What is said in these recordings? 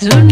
Do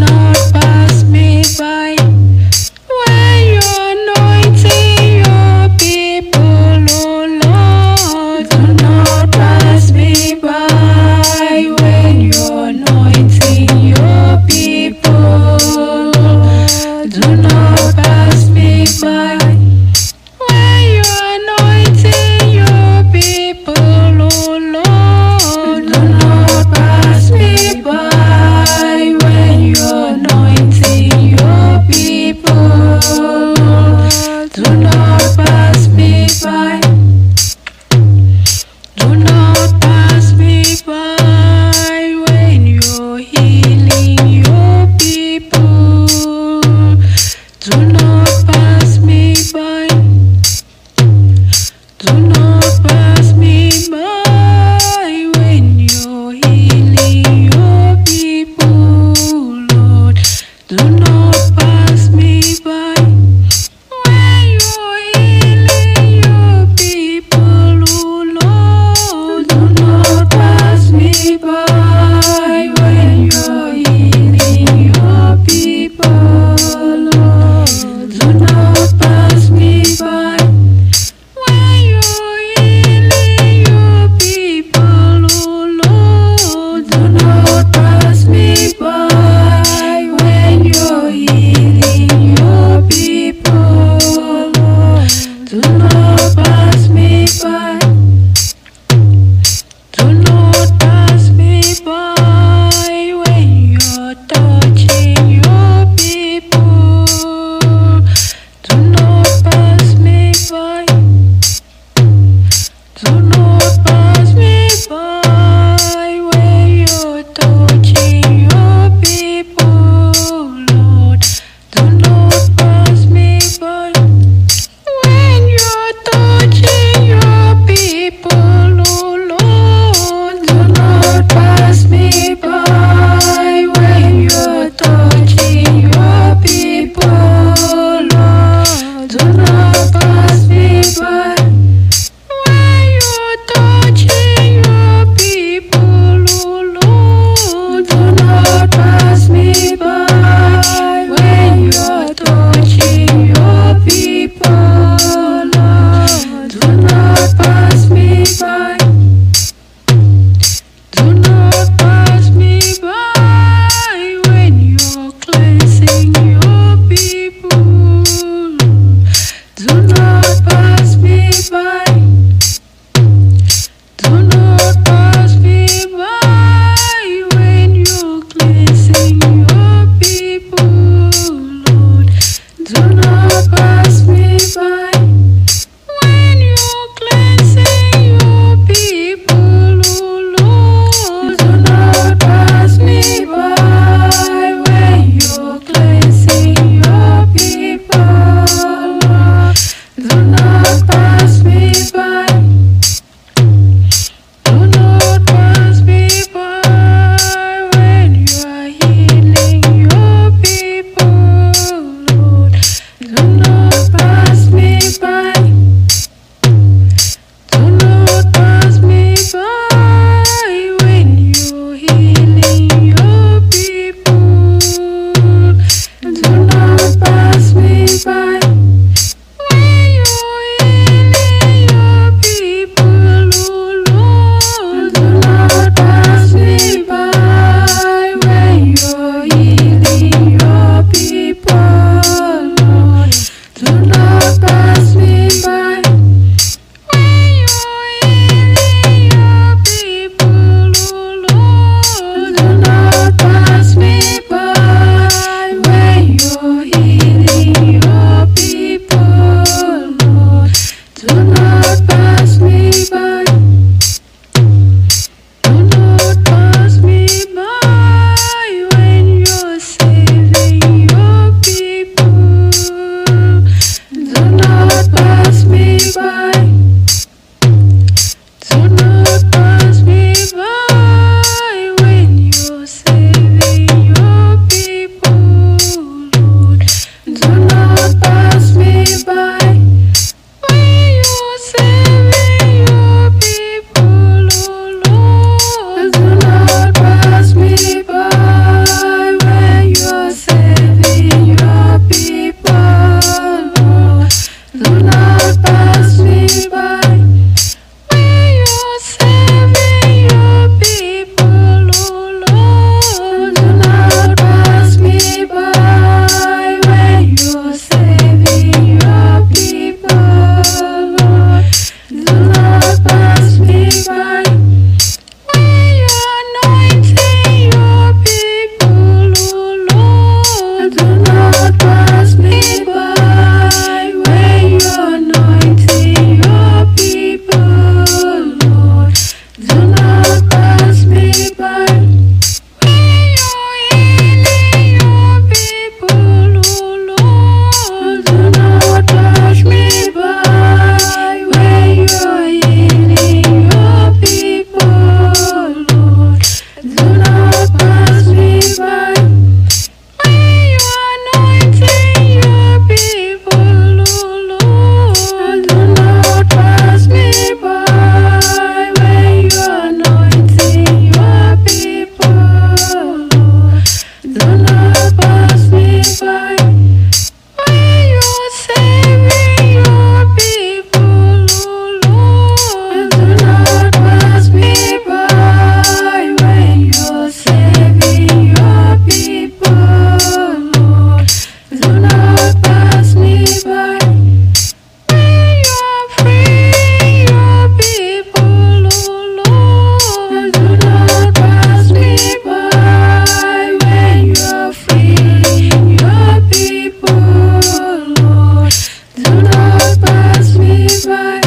my